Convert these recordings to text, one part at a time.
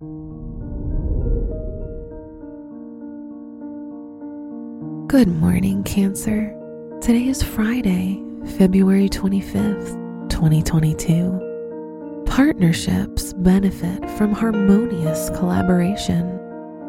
Good morning, Cancer. Today is Friday, February 25th, 2022. Partnerships benefit from harmonious collaboration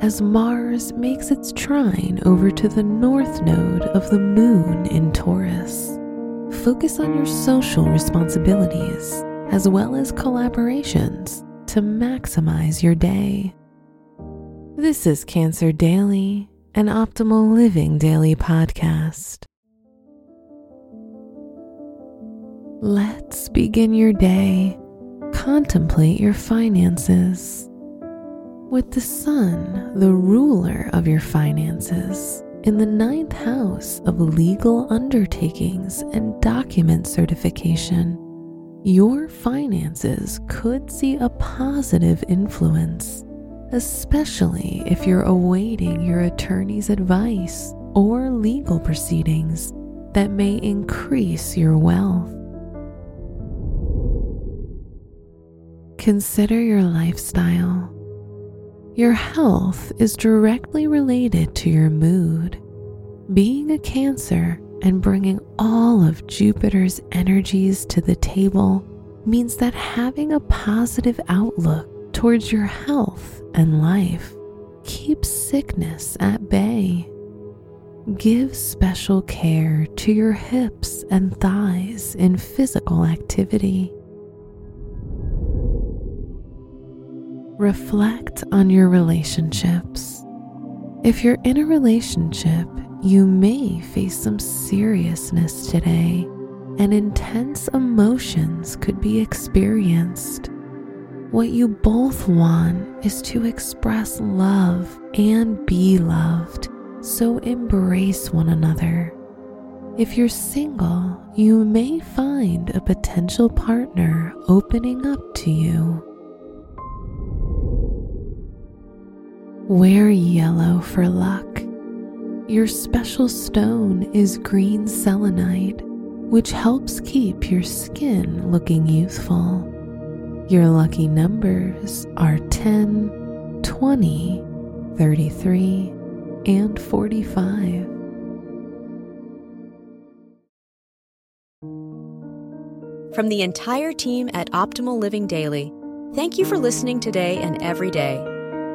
as Mars makes its trine over to the north node of the moon in Taurus. Focus on your social responsibilities as well as collaborations to maximize your day. This is Cancer Daily, an optimal living daily podcast. Let's begin your day. Contemplate your finances. With the sun, the ruler of your finances, in the ninth house of legal undertakings and document certification, your finances could see a positive influence, especially if you're awaiting your attorney's advice or legal proceedings that may increase your wealth. Consider your lifestyle. Your health is directly related to your mood. Being a Cancer and bringing all of Jupiter's energies to the table means that having a positive outlook towards your health and life keeps sickness at bay. Give special care to your hips and thighs in physical activity. Reflect on your relationships. If you're in a relationship you may face some seriousness today, and intense emotions could be experienced. What you both want is to express love and be loved, so embrace one another. If you're single, you may find a potential partner opening up to you. Wear yellow for luck your special stone is green selenite, which helps keep your skin looking youthful. Your lucky numbers are 10, 20, 33, and 45. From the entire team at Optimal Living Daily, thank you for listening today and every day